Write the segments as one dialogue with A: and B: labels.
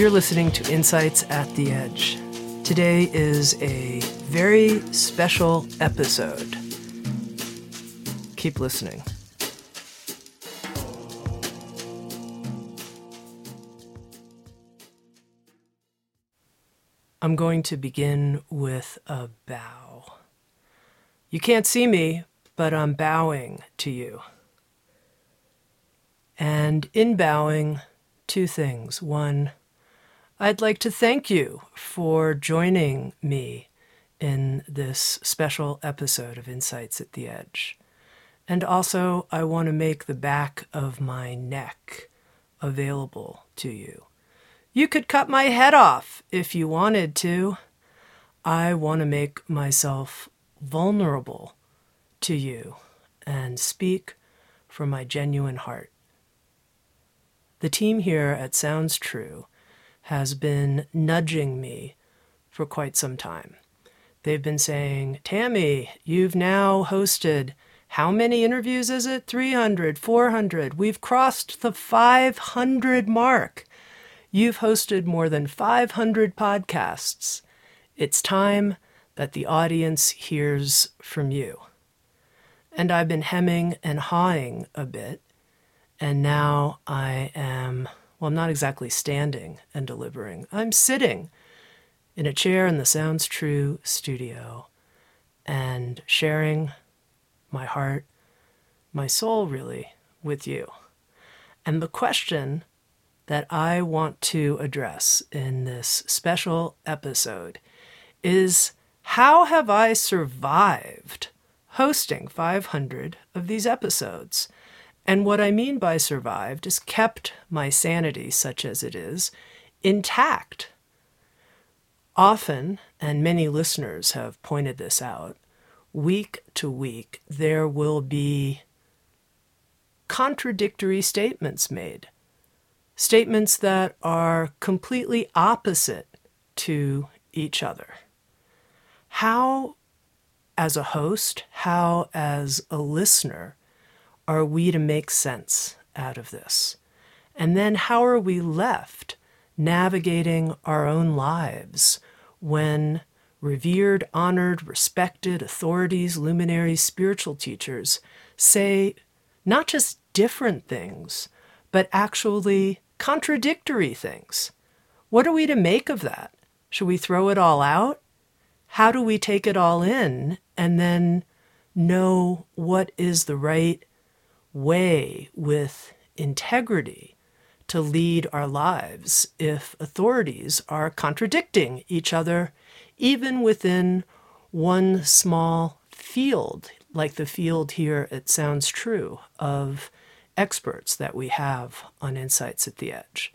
A: You're listening to Insights at the Edge. Today is a very special episode. Keep listening. I'm going to begin with a bow. You can't see me, but I'm bowing to you. And in bowing, two things. One, I'd like to thank you for joining me in this special episode of Insights at the Edge. And also, I want to make the back of my neck available to you. You could cut my head off if you wanted to. I want to make myself vulnerable to you and speak from my genuine heart. The team here at Sounds True has been nudging me for quite some time. They've been saying, Tami, you've now hosted how many interviews is it? 300, 400. We've crossed the 500 mark. You've hosted more than 500 podcasts. It's time that the audience hears from you. And I've been hemming and hawing a bit, and now I am well, I'm not exactly standing and delivering. I'm sitting in a chair in the Sounds True studio and sharing my heart, my soul, really, with you. And the question that I want to address in this special episode is how have I survived hosting 500 of these episodes? And what I mean by survived is kept my sanity, such as it is, intact. Often, and many listeners have pointed this out, week to week, there will be contradictory statements made. Statements that are completely opposite to each other. How, as a host, how, as a listener, are we to make sense out of this? And then how are we left navigating our own lives when revered, honored, respected authorities, luminaries, spiritual teachers say not just different things, but actually contradictory things? What are we to make of that? Should we throw it all out? How do we take it all in and then know what is the right way with integrity to lead our lives if authorities are contradicting each other, even within one small field, like the field here, it sounds true, of experts that we have on Insights at the Edge.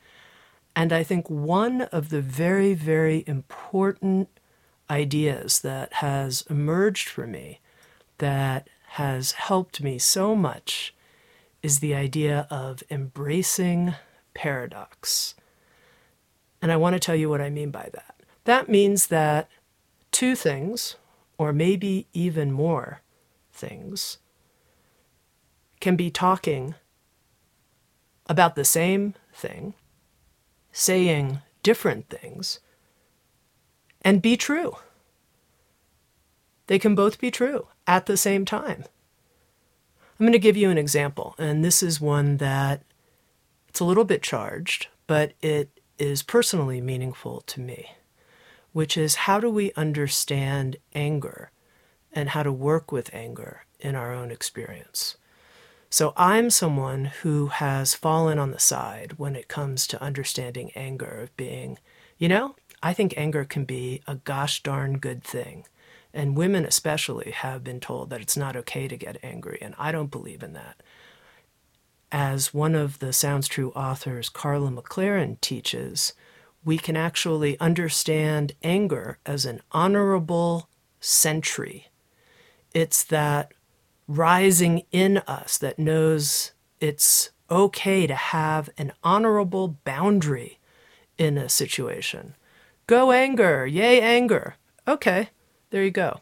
A: And I think one of the very, very important ideas that has emerged for me that has helped me so much is the idea of embracing paradox. And I want to tell you what I mean by that. That means that two things, or maybe even more things, can be talking about the same thing, saying different things, and be true. They can both be true at the same time. I'm going to give you an example, and this is one that it's a little bit charged, but it is personally meaningful to me, which is how do we understand anger and how to work with anger in our own experience? So I'm someone who has fallen on the side when it comes to understanding anger, of being, you know, I think anger can be a gosh darn good thing. And women especially have been told that it's not okay to get angry, and I don't believe in that. As one of the Sounds True authors, Karla McLaren, teaches, we can actually understand anger as an honorable sentry. It's that rising in us that knows it's okay to have an honorable boundary in a situation. Go anger, yay anger. Okay, there you go.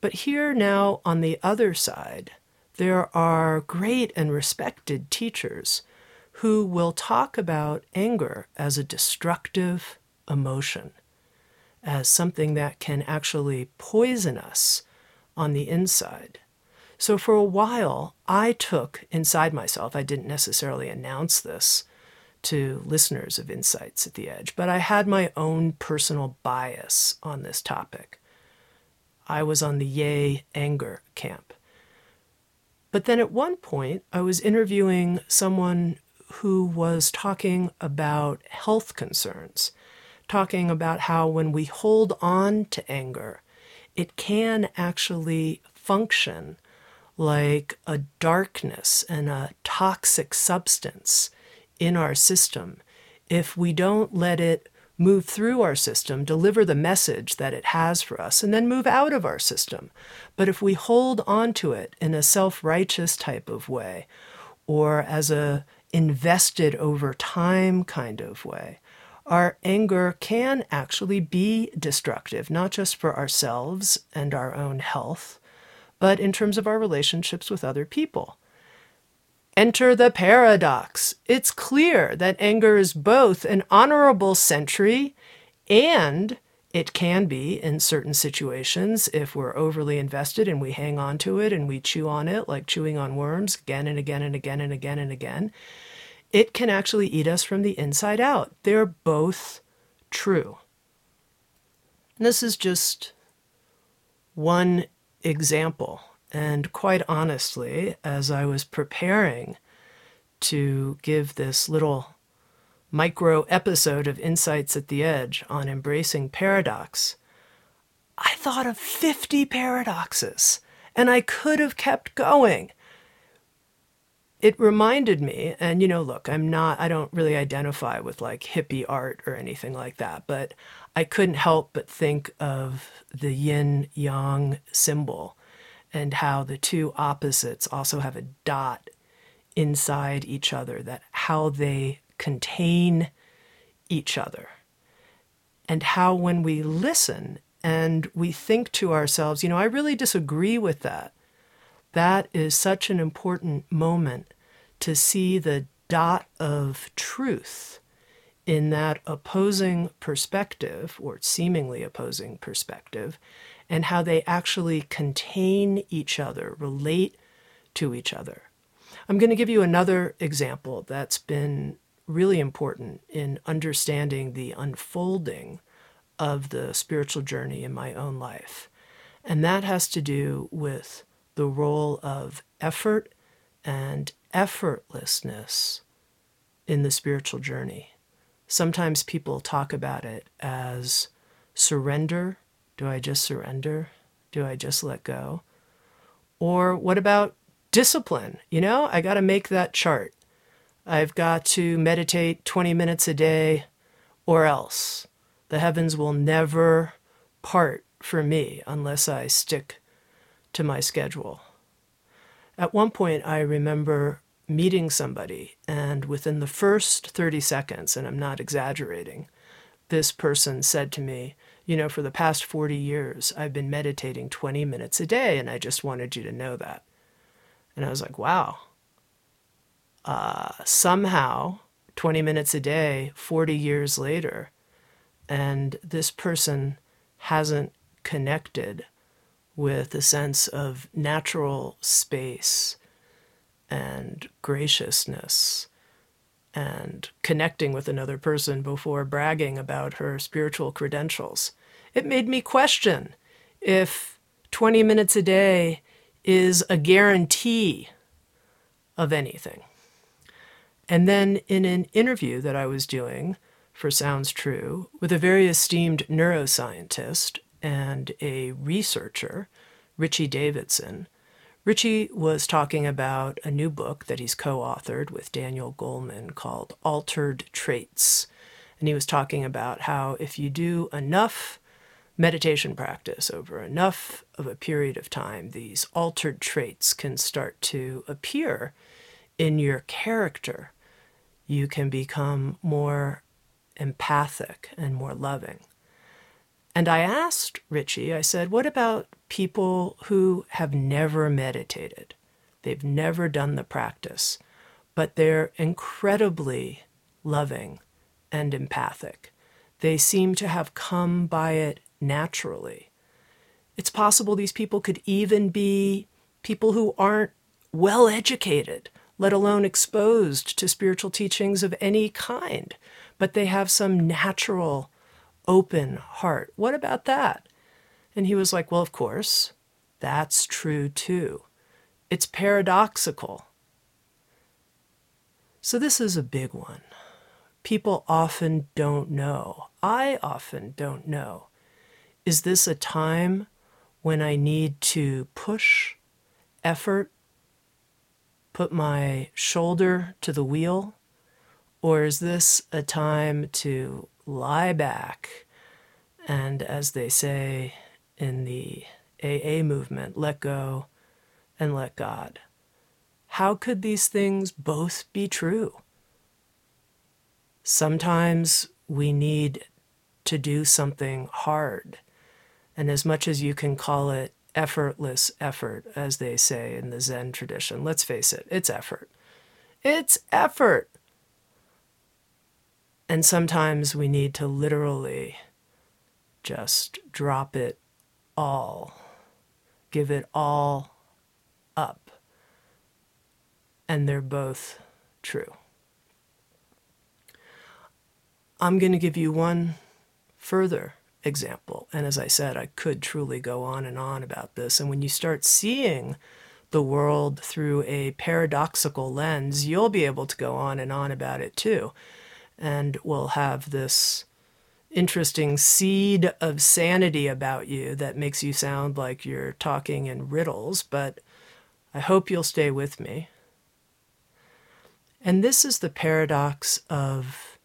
A: But here now on the other side, there are great and respected teachers who will talk about anger as a destructive emotion, as something that can actually poison us on the inside. So for a while, I took inside myself, I didn't necessarily announce this to listeners of Insights at the Edge, but I had my own personal bias on this topic. I was on the yay anger camp. But then at one point, I was interviewing someone who was talking about health concerns, talking about how when we hold on to anger, it can actually function like a darkness and a toxic substance in our system if we don't let it move through our system, deliver the message that it has for us, and then move out of our system. But if we hold on to it in a self righteous type of way, or as a invested over time kind of way, our anger can actually be destructive, not just for ourselves and our own health, but in terms of our relationships with other people. Enter the paradox. It's clear that anger is both an honorable sentry and it can be in certain situations if we're overly invested and we hang on to it and we chew on it like chewing on worms again and again and again and again and again. It can actually eat us from the inside out. They're both true. And this is just one example. And quite honestly, as I was preparing to give this little micro episode of Insights at the Edge on embracing paradox, I thought of 50 paradoxes and I could have kept going. It reminded me, and you know, look, I'm not, I don't really identify with like hippie art or anything like that, but I couldn't help but think of the yin yang symbol and how the two opposites also have a dot inside each other, that how they contain each other. And how when we listen and we think to ourselves, you know, I really disagree with that. That is such an important moment to see the dot of truth in that opposing perspective, or seemingly opposing perspective, and how they actually contain each other, relate to each other. I'm going to give you another example that's been really important in understanding the unfolding of the spiritual journey in my own life. And that has to do with the role of effort and effortlessness in the spiritual journey. Sometimes people talk about it as surrender. Do I just surrender? Do I just let go? Or what about discipline? You know, I got to make that chart. I've got to meditate 20 minutes a day, or else the heavens will never part for me unless I stick to my schedule. At one point, I remember meeting somebody, and within the first 30 seconds, and I'm not exaggerating, this person said to me, You know, for the past 40 years, I've been meditating 20 minutes a day, and I just wanted you to know that. And I was like, Wow. Uh, somehow, 20 minutes a day, 40 years later, and this person hasn't connected with a sense of natural space and graciousness and connecting with another person before bragging about her spiritual credentials. It made me question if 20 minutes a day is a guarantee of anything. And then in an interview that I was doing for Sounds True with a very esteemed neuroscientist and a researcher, Richie Davidson. Richie was talking about a new book that he's co authored with Daniel Goleman called Altered Traits. And he was talking about how if you do enough meditation practice over enough of a period of time, these altered traits can start to appear in your character. You can become more empathic and more loving. And I asked Richie, I said, what about people who have never meditated? They've never done the practice, but they're incredibly loving and empathic. They seem to have come by it naturally. It's possible these people could even be people who aren't well educated, let alone exposed to spiritual teachings of any kind, but they have some natural open heart. What about that? And he was like, Well, of course, that's true too. It's paradoxical. So, this is a big one. People often don't know. I often don't know. Is this a time when I need to push, effort, put my shoulder to the wheel? Or is this a time to lie back and, as they say in the AA movement, let go and let God. How could these things both be true? Sometimes we need to do something hard. And as much as you can call it effortless effort, as they say in the Zen tradition, let's face it, it's effort. It's effort. And sometimes we need to literally just drop it all, give it all up. And they're both true. I'm going to give you one further example. And as I said, I could truly go on and on about this. And when you start seeing the world through a paradoxical lens, you'll be able to go on and on about it too and will have this interesting seed of sanity about you that makes you sound like you're talking in riddles, but I hope you'll stay with me. And this is the paradox of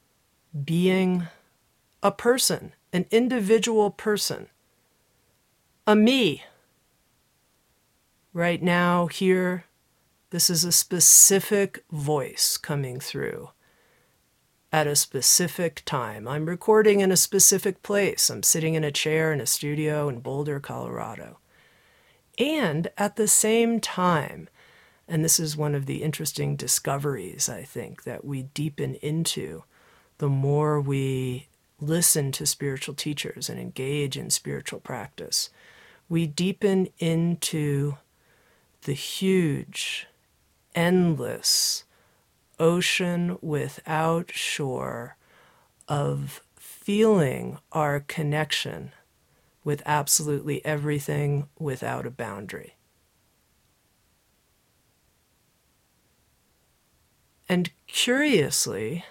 A: being a person, an individual person, a me. Right now, here, this is a specific voice coming through at a specific time. I'm recording in a specific place. I'm sitting in a chair in a studio in Boulder, Colorado. And at the same time, and this is one of the interesting discoveries, I think, that we deepen into the more we listen to spiritual teachers and engage in spiritual practice. We deepen into the huge, endless, ocean without shore of feeling our connection with absolutely everything without a boundary. And curiously,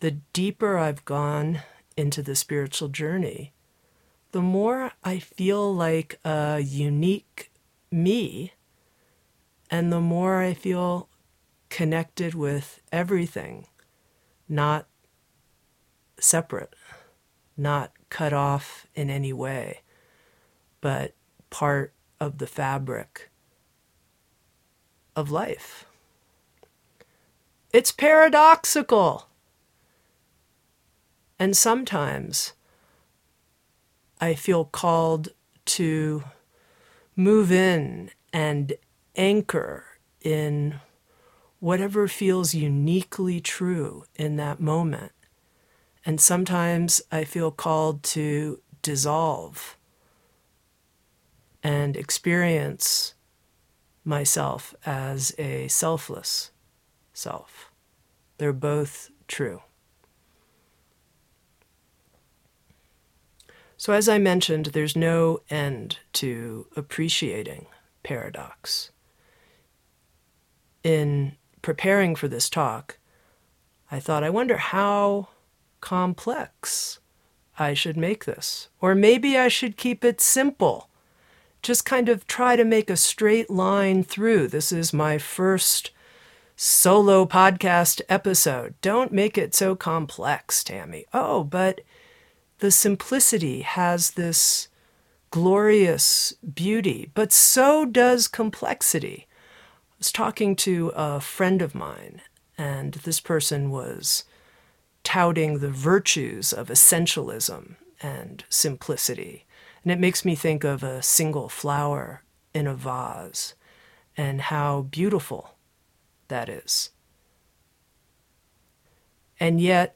A: the deeper I've gone into the spiritual journey, the more I feel like a unique me, and the more I feel connected with everything, not separate, not cut off in any way, but part of the fabric of life. It's paradoxical. And sometimes I feel called to move in and anchor in whatever feels uniquely true in that moment. And sometimes I feel called to dissolve and experience myself as a selfless self. They're both true. So, as I mentioned, there's no end to appreciating paradox. In preparing for this talk, I thought, I wonder how complex I should make this. Or maybe I should keep it simple. Just kind of try to make a straight line through. This is my first solo podcast episode. Don't make it so complex, Tami. Oh, but the simplicity has this glorious beauty, but so does complexity. Was talking to a friend of mine, and this person was touting the virtues of essentialism and simplicity. And it makes me think of a single flower in a vase and how beautiful that is. And yet,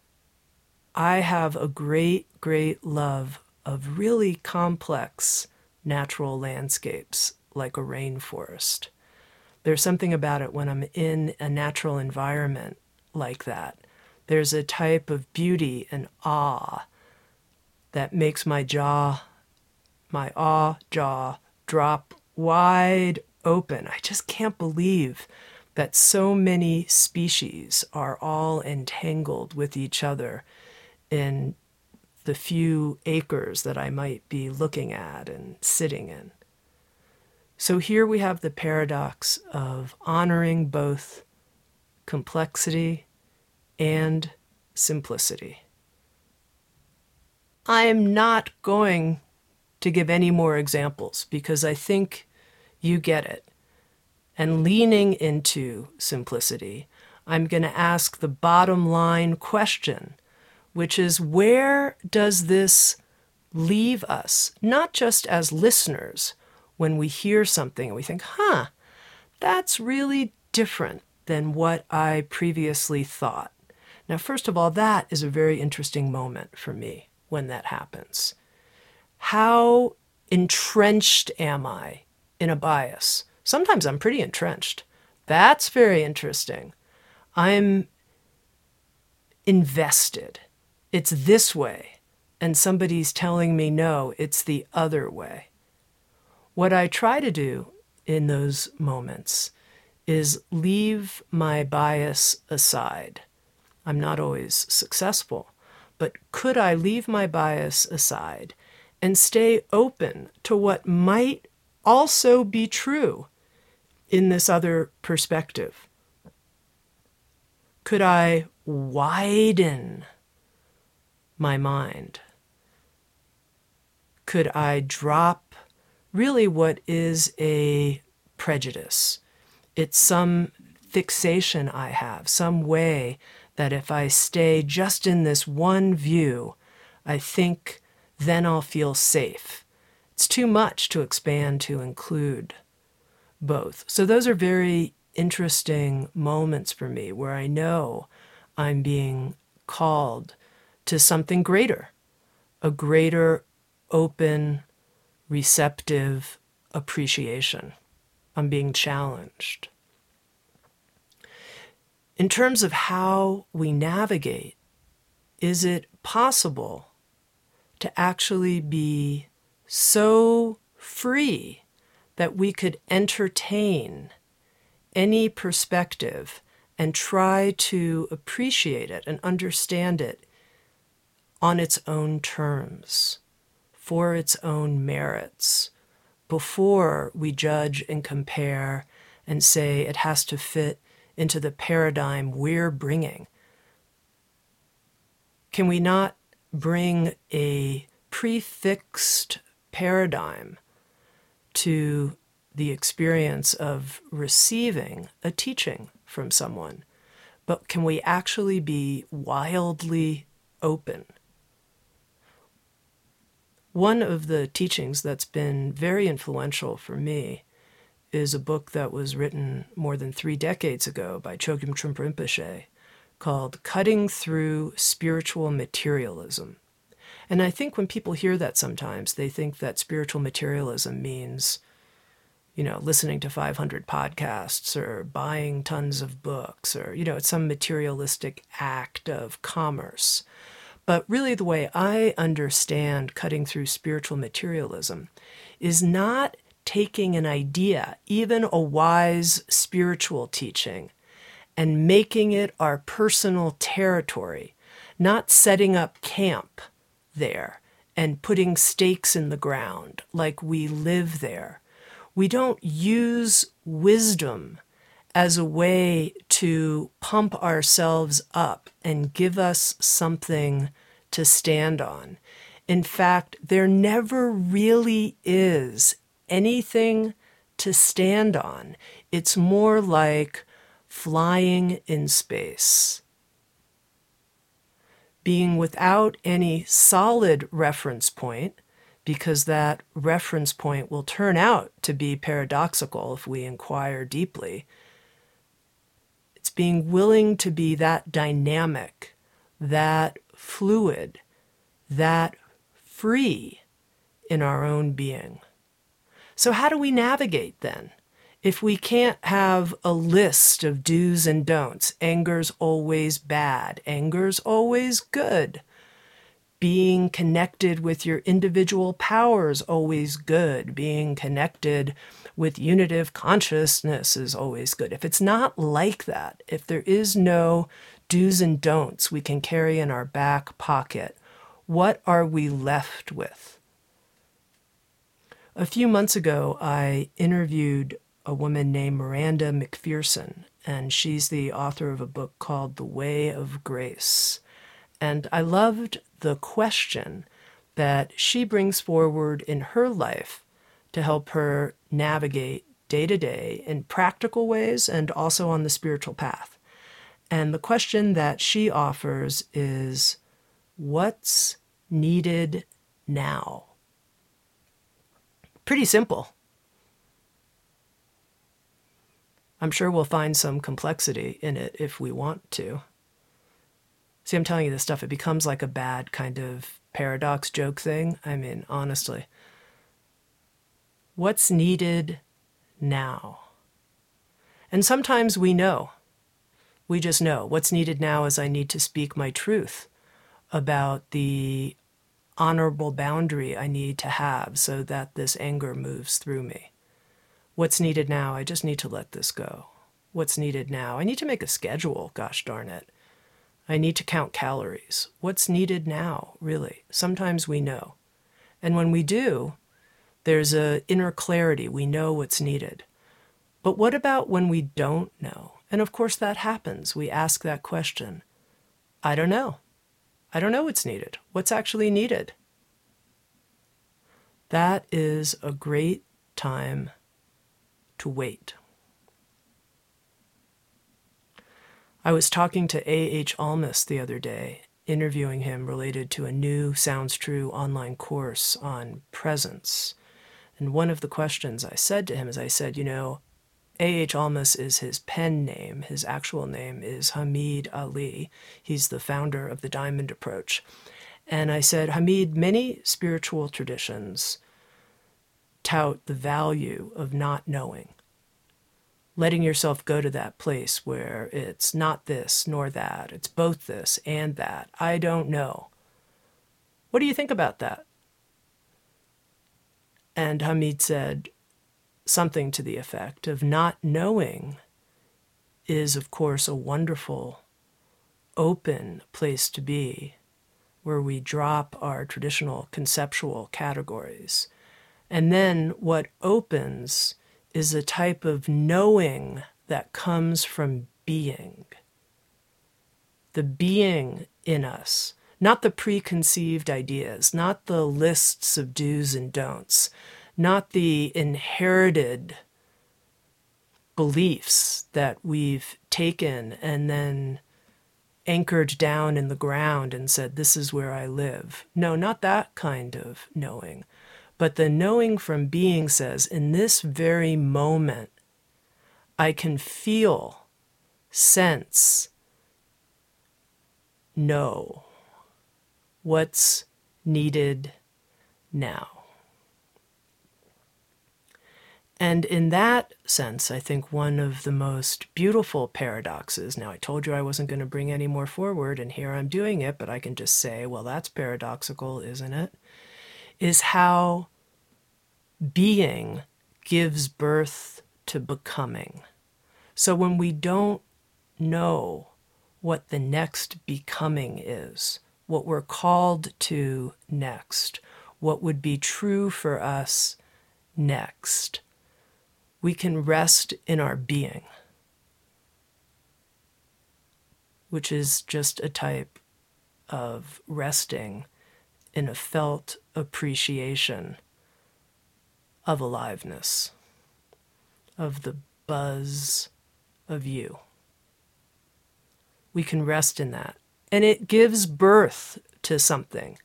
A: I have a great, great love of really complex natural landscapes like a rainforest. There's something about it when I'm in a natural environment like that there's a type of beauty and awe that makes my jaw, my awe jaw, drop wide open. I just can't believe that so many species are all entangled with each other in the few acres that I might be looking at and sitting in. So here we have the paradox of honoring both complexity and simplicity. I am not going to give any more examples because I think you get it. And leaning into simplicity, I'm going to ask the bottom line question, which is where does this leave us, not just as listeners, when we hear something and we think, huh, that's really different than what I previously thought. Now, first of all, that is a very interesting moment for me when that happens. How entrenched am I in a bias? Sometimes I'm pretty entrenched. That's very interesting. I'm invested. It's this way. And somebody's telling me, no, it's the other way. What I try to do in those moments is leave my bias aside I'm not always successful. But could I leave my bias aside and stay open to what might also be true in this other perspective? Could I widen my mind? Could I drop really what is a prejudice? It's some fixation I have, some way that if I stay just in this one view, I think then I'll feel safe. It's too much to expand to include both. So, those are very interesting moments for me where I know I'm being called to something greater, a greater, open, receptive appreciation. I'm being challenged in terms of how we navigate, is it possible to actually be so free that we could entertain any perspective and try to appreciate it and understand it on its own terms, for its own merits, before we judge and compare and say it has to fit into the paradigm we're bringing? Can we not bring a prefixed paradigm to the experience of receiving a teaching from someone? But can we actually be wildly open? One of the teachings that's been very influential for me is a book that was written more than three decades ago by Chogyam Trungpa Rinpoche called Cutting Through Spiritual Materialism. And I think when people hear that sometimes, they think that spiritual materialism means, you know, listening to 500 podcasts or buying tons of books or, you know, it's some materialistic act of commerce. But really, the way I understand cutting through spiritual materialism is not taking an idea, even a wise spiritual teaching, and making it our personal territory, not setting up camp there and putting stakes in the ground like we live there. We don't use wisdom as a way to pump ourselves up and give us something to stand on. In fact, there never really is anything to stand on. It's more like flying in space. Being without any solid reference point, because that reference point will turn out to be paradoxical if we inquire deeply. Being willing to be that dynamic, that fluid, that free in our own being. So, how do we navigate then? If we can't have a list of do's and don'ts, anger's always bad, anger's always good. Being connected with your individual powers always good. Being connected with unitive consciousness is always good. If it's not like that, if there is no do's and don'ts we can carry in our back pocket, what are we left with? A few months ago, I interviewed a woman named Miranda Macpherson, and she's the author of a book called The Way of Grace. And I loved the question that she brings forward in her life to help her navigate day to day in practical ways and also on the spiritual path. And the question that she offers is what's needed now? Pretty simple. I'm sure we'll find some complexity in it if we want to. See, I'm telling you this stuff, it becomes like a bad kind of paradox joke thing. I mean, honestly. What's needed now? And sometimes we know. We just know. What's needed now is I need to speak my truth about the honorable boundary I need to have so that this anger moves through me. What's needed now? I just need to let this go. What's needed now? I need to make a schedule, gosh darn it. I need to count calories. What's needed now, really? Sometimes we know. And when we do, there's a inner clarity. We know what's needed. But what about when we don't know? And of course that happens. We ask that question. I don't know. I don't know what's needed. What's actually needed? That is a great time to wait. I was talking to A.H. Almaas the other day, interviewing him related to a new Sounds True online course on presence. And one of the questions I said to him is I said, you know, A.H. Almaas is his pen name. His actual name is Hameed Ali. He's the founder of the Diamond Approach. And I said, Hameed, many spiritual traditions tout the value of not knowing letting yourself go to that place where it's not this nor that, it's both this and that. I don't know. What do you think about that? And Hameed said something to the effect of not knowing is, of course, a wonderful, open place to be where we drop our traditional conceptual categories. And then what opens is a type of knowing that comes from being. The being in us, not the preconceived ideas, not the lists of do's and don'ts, not the inherited beliefs that we've taken and then anchored down in the ground and said, This is where I live. No, not that kind of knowing, but the knowing from being says, in this very moment, I can feel, sense, know what's needed now. And in that sense, I think one of the most beautiful paradoxes. Now, I told you I wasn't going to bring any more forward, and here I'm doing it, but I can just say, well, that's paradoxical, isn't it? is how being gives birth to becoming. So when we don't know what the next becoming is, what we're called to next, what would be true for us next, we can rest in our being, which is just a type of resting in a felt appreciation of aliveness, of the buzz of you. We can rest in that. And it gives birth to something.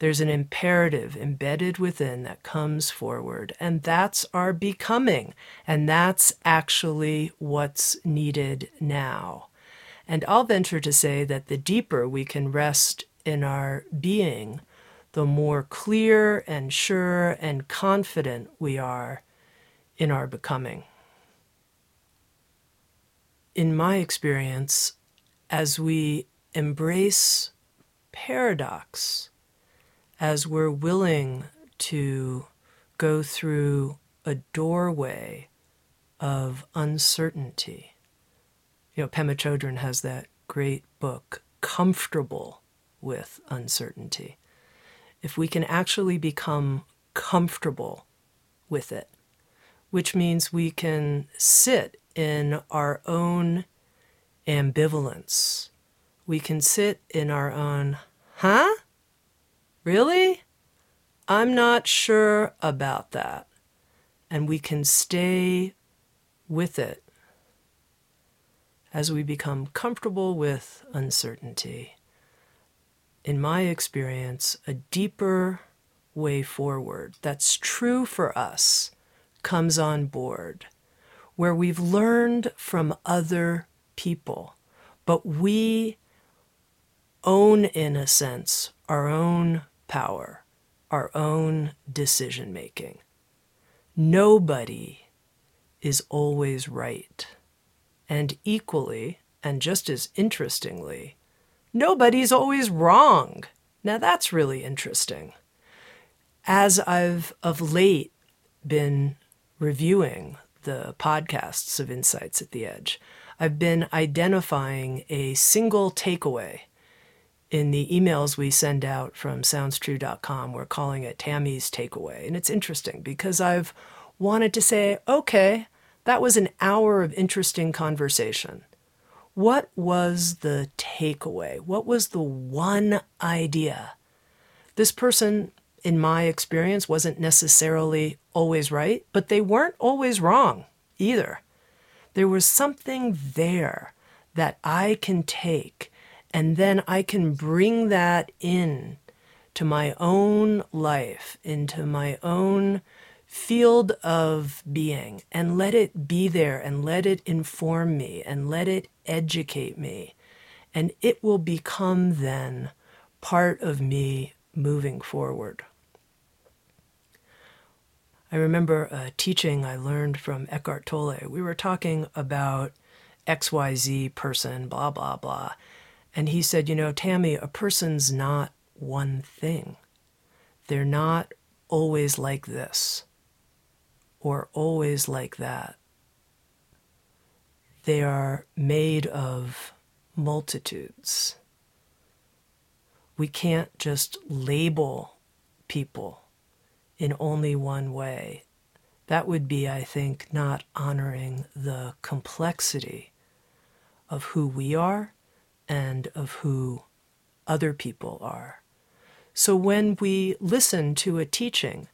A: There's an imperative embedded within that comes forward, and that's our becoming. And that's actually what's needed now. And I'll venture to say that the deeper we can rest in our being, the more clear and sure and confident we are in our becoming. In my experience, as we embrace paradox, as we're willing to go through a doorway of uncertainty. You know, Pema Chodron has that great book, Comfortable with Uncertainty. If we can actually become comfortable with it, which means we can sit in our own ambivalence. We can sit in our own, huh? Really? I'm not sure about that. And we can stay with it as we become comfortable with uncertainty. In my experience, a deeper way forward that's true for us comes on board, where we've learned from other people, but we own, in a sense, our own power, our own decision making. Nobody is always right. And equally, and just as interestingly, nobody's always wrong. Now that's really interesting. As I've of late been reviewing the podcasts of Insights at the Edge, I've been identifying a single takeaway in the emails we send out from SoundsTrue.com. We're calling it Tami's Takeaway. And it's interesting because I've wanted to say, okay, that was an hour of interesting conversation. What was the takeaway? What was the one idea? This person, in my experience, wasn't necessarily always right, but they weren't always wrong either. There was something there that I can take and then I can bring that in to my own life, into my own field of being, and let it be there and let it inform me and let it educate me. And it will become then part of me moving forward. I remember a teaching I learned from Eckhart Tolle. We were talking about XYZ person, blah, blah, blah. And he said, You know, Tami, a person's not one thing. They're not always like this or always like that. They are made of multitudes. We can't just label people in only one way. That would be, I think, not honoring the complexity of who we are and of who other people are. So when we listen to a teaching,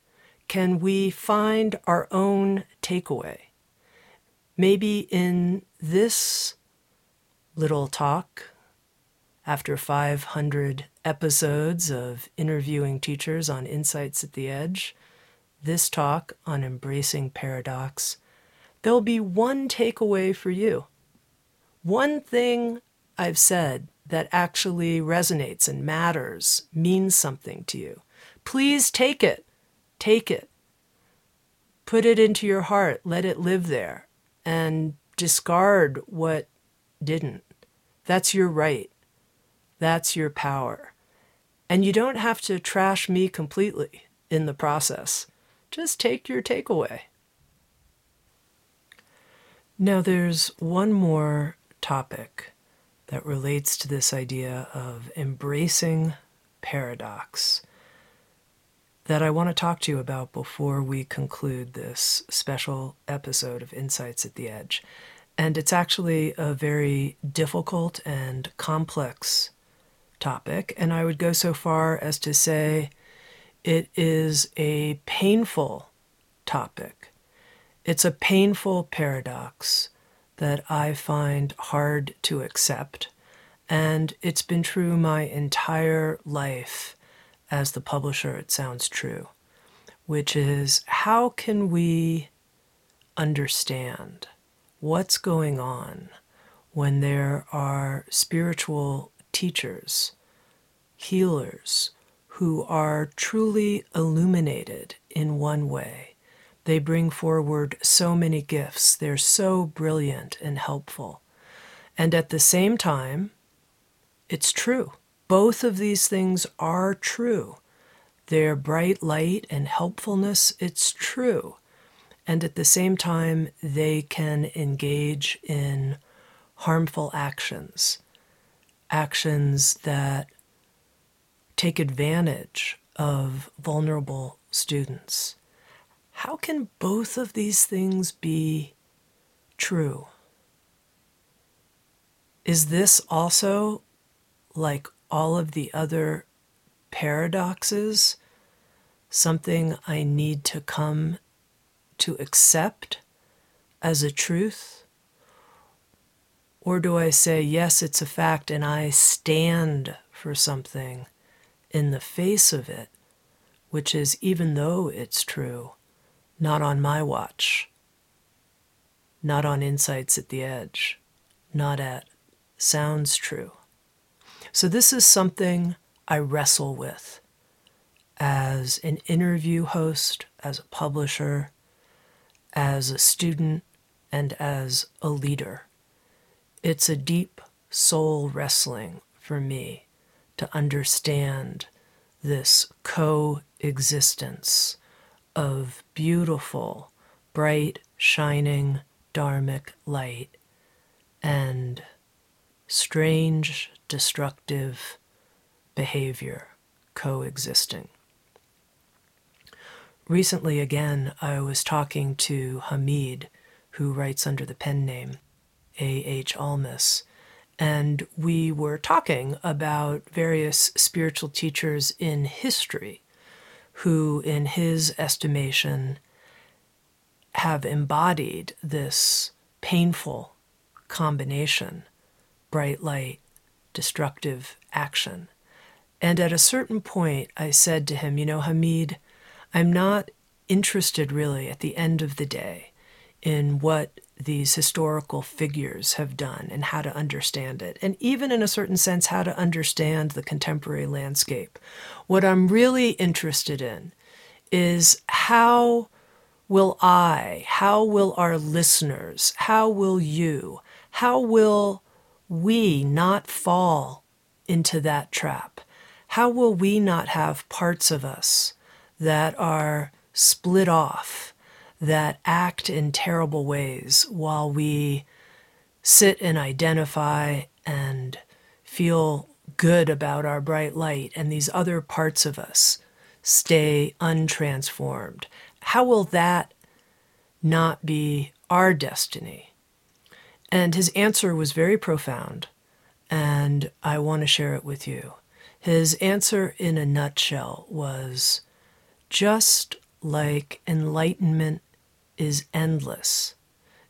A: can we find our own takeaway? Maybe in this little talk, after 500 episodes of interviewing teachers on Insights at the Edge, this talk on embracing paradox, there'll be one takeaway for you. One thing I've said that actually resonates and matters, means something to you. Please take it. Take it. Put it into your heart. Let it live there and discard what didn't. That's your right. That's your power. And you don't have to trash me completely in the process. Just take your takeaway. Now, there's one more topic that relates to this idea of embracing paradox that I want to talk to you about before we conclude this special episode of Insights at the Edge. And it's actually a very difficult and complex topic. And I would go so far as to say it is a painful topic. It's a painful paradox that I find hard to accept. And it's been true my entire life as the publisher, it Sounds True, which is how can we understand what's going on when there are spiritual teachers, healers, who are truly illuminated in one way. They bring forward so many gifts. They're so brilliant and helpful. And at the same time, it's true. Both of these things are true. Their bright light and helpfulness, it's true. And at the same time, they can engage in harmful actions, actions that take advantage of vulnerable students. How can both of these things be true? Is this also like all of the other paradoxes something I need to come to accept as a truth? Or do I say, yes, it's a fact, and I stand for something in the face of it, which is, even though it's true, not on my watch, not on Insights at the Edge, not at Sounds True. So, this is something I wrestle with as an interview host, as a publisher, as a student, and as a leader. It's a deep soul wrestling for me to understand this coexistence of beautiful, bright, shining dharmic light and strange, destructive behavior coexisting. Recently, again, I was talking to Hameed, who writes under the pen name A.H. Almaas, and we were talking about various spiritual teachers in history who, in his estimation, have embodied this painful combination bright light, destructive action. And at a certain point, I said to him, You know, Hameed, I'm not interested really at the end of the day in what these historical figures have done and how to understand it, and even in a certain sense, how to understand the contemporary landscape. What I'm really interested in is how will I, how will our listeners, how will you, how will we not fall into that trap? How will we not have parts of us that are split off? That act in terrible ways while we sit and identify and feel good about our bright light, and these other parts of us stay untransformed. How will that not be our destiny? And his answer was very profound, and I want to share it with you. His answer, in a nutshell, was just like enlightenment is endless,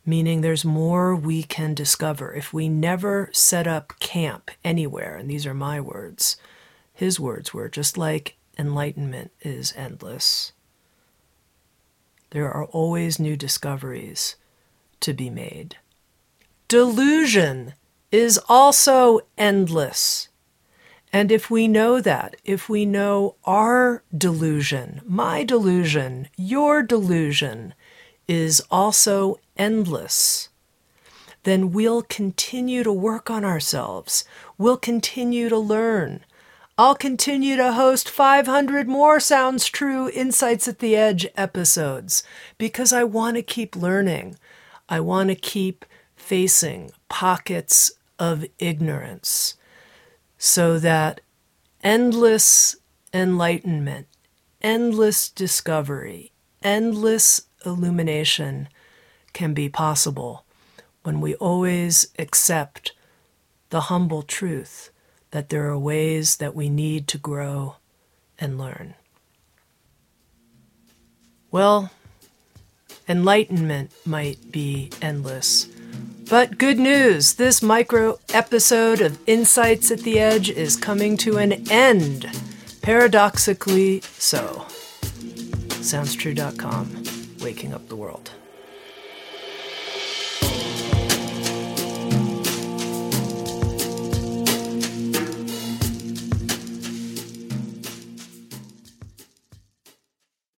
A: meaning there's more we can discover. If we never set up camp anywhere, and these are my words, his words were just like enlightenment is endless. There are always new discoveries to be made. Delusion is also endless. And if we know that, if we know our delusion, my delusion, your delusion, is also endless, then we'll continue to work on ourselves. We'll continue to learn. I'll continue to host 500 more Sounds True Insights at the Edge episodes because I want to keep learning. I want to keep facing pockets of ignorance so that endless enlightenment, endless discovery, endless illumination can be possible when we always accept the humble truth that there are ways that we need to grow and learn. Well, enlightenment might be endless. But good news this micro episode of Insights at the Edge is coming to an end. Paradoxically so. SoundsTrue.com, waking up the world.